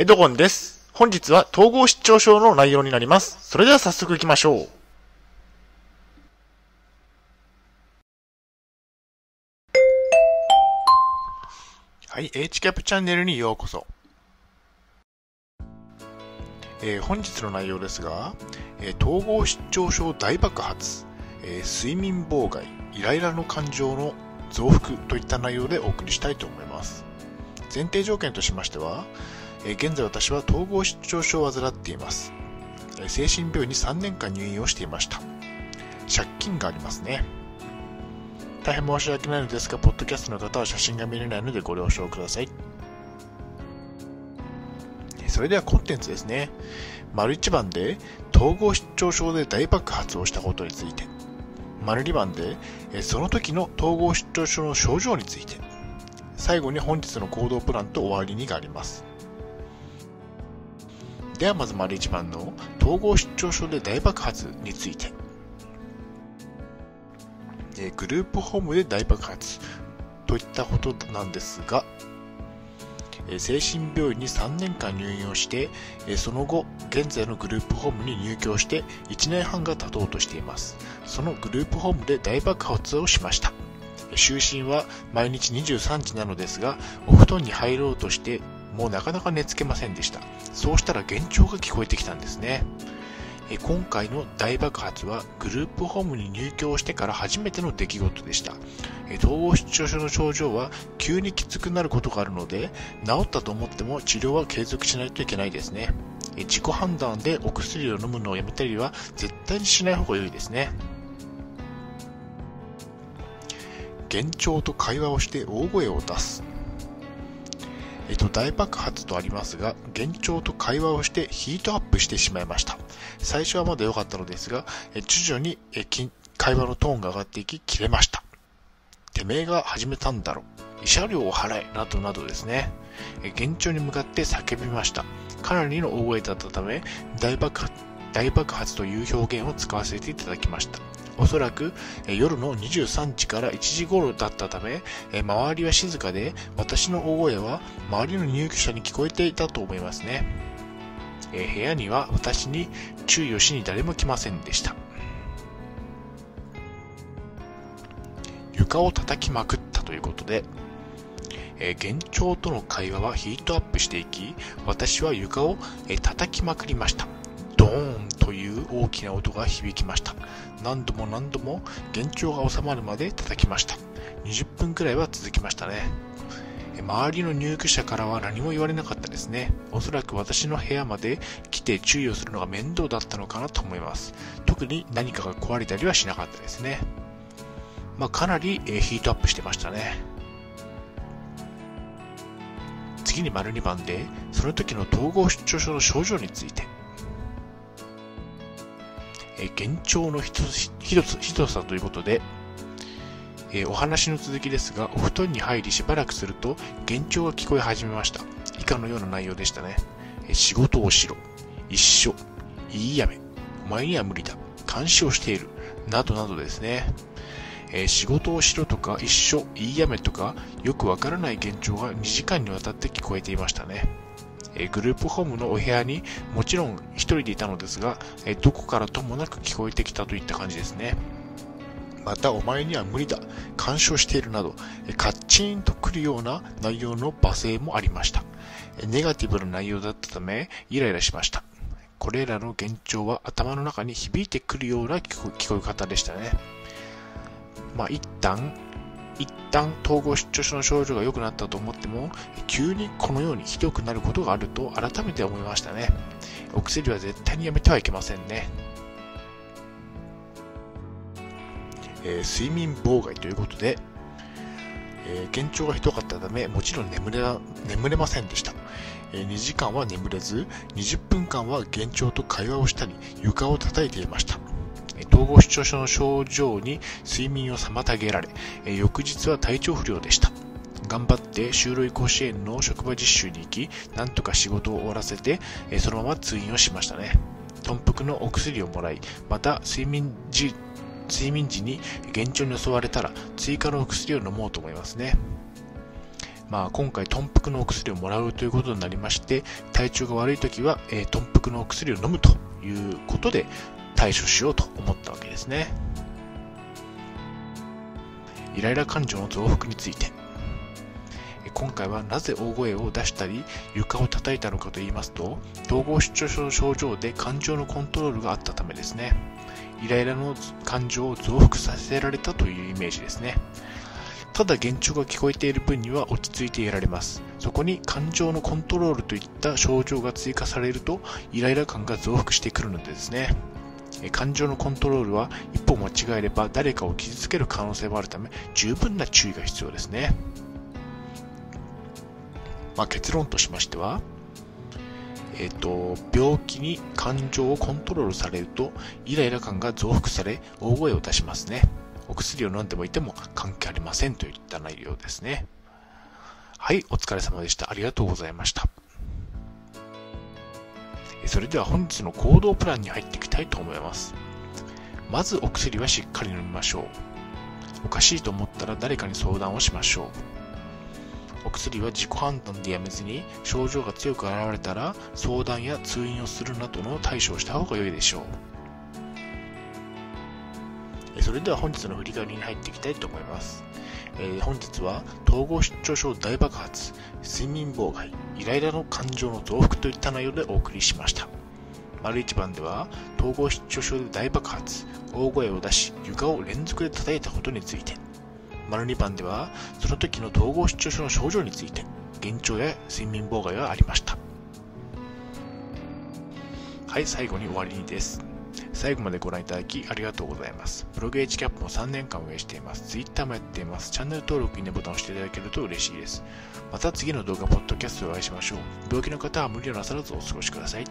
エドゴンです。本日は統合失調症の内容になります。それでは早速行きましょう。はい、h キャップチャンネルにようこそ。えー、本日の内容ですが、えー、統合失調症大爆発、えー、睡眠妨害、イライラの感情の増幅といった内容でお送りしたいと思います。前提条件としましては、え現在私は統合失調症を患っています。精神病院に3年間入院をしていました。借金がありますね。大変申し訳ないのですが、ポッドキャストの方は写真が見れないのでご了承ください。それではコンテンツですね。丸1番で統合失調症で大爆発をしたことについて。丸2番でその時の統合失調症の症状について。最後に本日の行動プランと終わりにがあります。ではまず丸1番の統合失調症で大爆発について。えグループホームで大爆発といったことなんですが、え精神病院に3年間入院をして、えその後、現在のグループホームに入居して1年半が経とうとしています。そのグループホームで大爆発をしました。就寝は毎日23時なのですが、お布団に入ろうとしてもうなかなか寝つけませんでした。そうしたら幻聴が聞こえてきたんですね。今回の大爆発はグループホームに入居してから初めての出来事でした。統合失調症の症状は急にきつくなることがあるので、治ったと思っても治療は継続しないといけないですね。自己判断でお薬を飲むのをやめたりは絶対にしない方が良いですね。幻聴と会話をして大声を出す。えっと、大爆発とありますが、幻聴と会話をしてヒートアップしてしまいました。最初はまだ良かったのですが、え徐々にえ会話のトーンが上がっていき、切れました。てめえが始めたんだろ。慰謝料を払え、などなどですね。え幻聴に向かって叫びました。かなりの大声だったため、大爆発大爆発という表現を使わせていただきました。おそらく夜の23時から1時頃だったため、周りは静かで、私の大声は周りの入居者に聞こえていたと思いますね。部屋には私に注意をしに誰も来ませんでした。床を叩きまくったということで、え幻聴との会話はヒートアップしていき、私は床を、え叩きまくりました。ドーンという大きな音が響きました。何度も何度も幻聴が収まるまで叩きました。20分くらいは続きましたね。周りの入居者からは何も言われなかったですね。おそらく私の部屋まで来て注意をするのが面倒だったのかなと思います。特に何かが壊れたりはしなかったですね。まあ、かなりヒートアップしてましたね。次に丸2番で、その時の統合失調症の症状について。え幻聴のひどひどさということで、えー、お話の続きですが、お布団に入りしばらくすると、幻聴が聞こえ始めました。以下のような内容でしたね。えー、仕事をしろ。一緒。いいやめ。お前には無理だ。監視をしている。などなどですね。えー、仕事をしろとか、一緒、いいやめとか、よくわからない幻聴が2時間にわたって聞こえていましたね。えグループホームのお部屋にもちろん一人でいたのですが、えどこからともなく聞こえてきたといった感じですね。またお前には無理だ、干渉しているなど、カッチンとくるような内容の罵声もありました。ネガティブな内容だったため、イライラしました。これらの幻聴は頭の中に響いてくるような聞こえ方でしたね。まあ、一旦一旦統合失調症の症状が良くなったと思っても、急にこのようにひどくなることがあると改めて思いましたね。お薬は絶対にやめてはいけませんね。えー、睡眠妨害ということで、えー、幻聴がひどかったため、もちろん眠れ眠れませんでした。えー、2時間は眠れず、20分間は幻聴と会話をしたり、床を叩いていました。統合失調症の症状に睡眠を妨げられ、翌日は体調不良でした。頑張って就労移行支援の職場実習に行き、なんとか仕事を終わらせて、そのまま通院をしましたね。豚腹のお薬をもらい、また睡眠時、睡眠時に幻聴に襲われたら追加のお薬を飲もうと思いますね。まあ、今回、豚腹のお薬をもらうということになりまして、体調が悪い時は、えー、豚腹のお薬を飲むということで対処しようと思ったわけですね。イライラ感情の増幅について。今回はなぜ大声を出したり床を叩いたのかと言いますと統合失調症の症状で感情のコントロールがあったためですねイライラの感情を増幅させられたというイメージですねただ幻聴が聞こえている分には落ち着いていられますそこに感情のコントロールといった症状が追加されるとイライラ感が増幅してくるのですね感情のコントロールは一歩間違えれば誰かを傷つける可能性もあるため十分な注意が必要ですね。まあ、結論としましては、えっ、ー、と、病気に感情をコントロールされると、イライラ感が増幅され、大声を出しますね。お薬を飲んでもいても関係ありませんといった内容ですね。はい、お疲れ様でした。ありがとうございました。それでは本日の行動プランに入っていきたいと思います。まずお薬はしっかり飲みましょう。おかしいと思ったら誰かに相談をしましょう。お薬は自己判断でやめずに症状が強く現れたら相談や通院をするなどの対処をした方が良いでしょうそれでは本日の振り返りに入っていきたいと思います、えー、本日は統合失調症大爆発睡眠妨害イライラの感情の増幅といった内容でお送りしました丸一番では統合失調症で大爆発大声を出し床を連続で叩いたことについて丸2番では、その時の統合失調症の症状について、幻聴や睡眠妨害がありました。はい、最後に終わりです。最後までご覧いただきありがとうございます。ブログ h キャップも3年間運営しています。Twitter もやっています。チャンネル登録、いいねボタンを押していただけると嬉しいです。また次の動画、ポッドキャストでお会いしましょう。病気の方は無理をなさらずお過ごしください。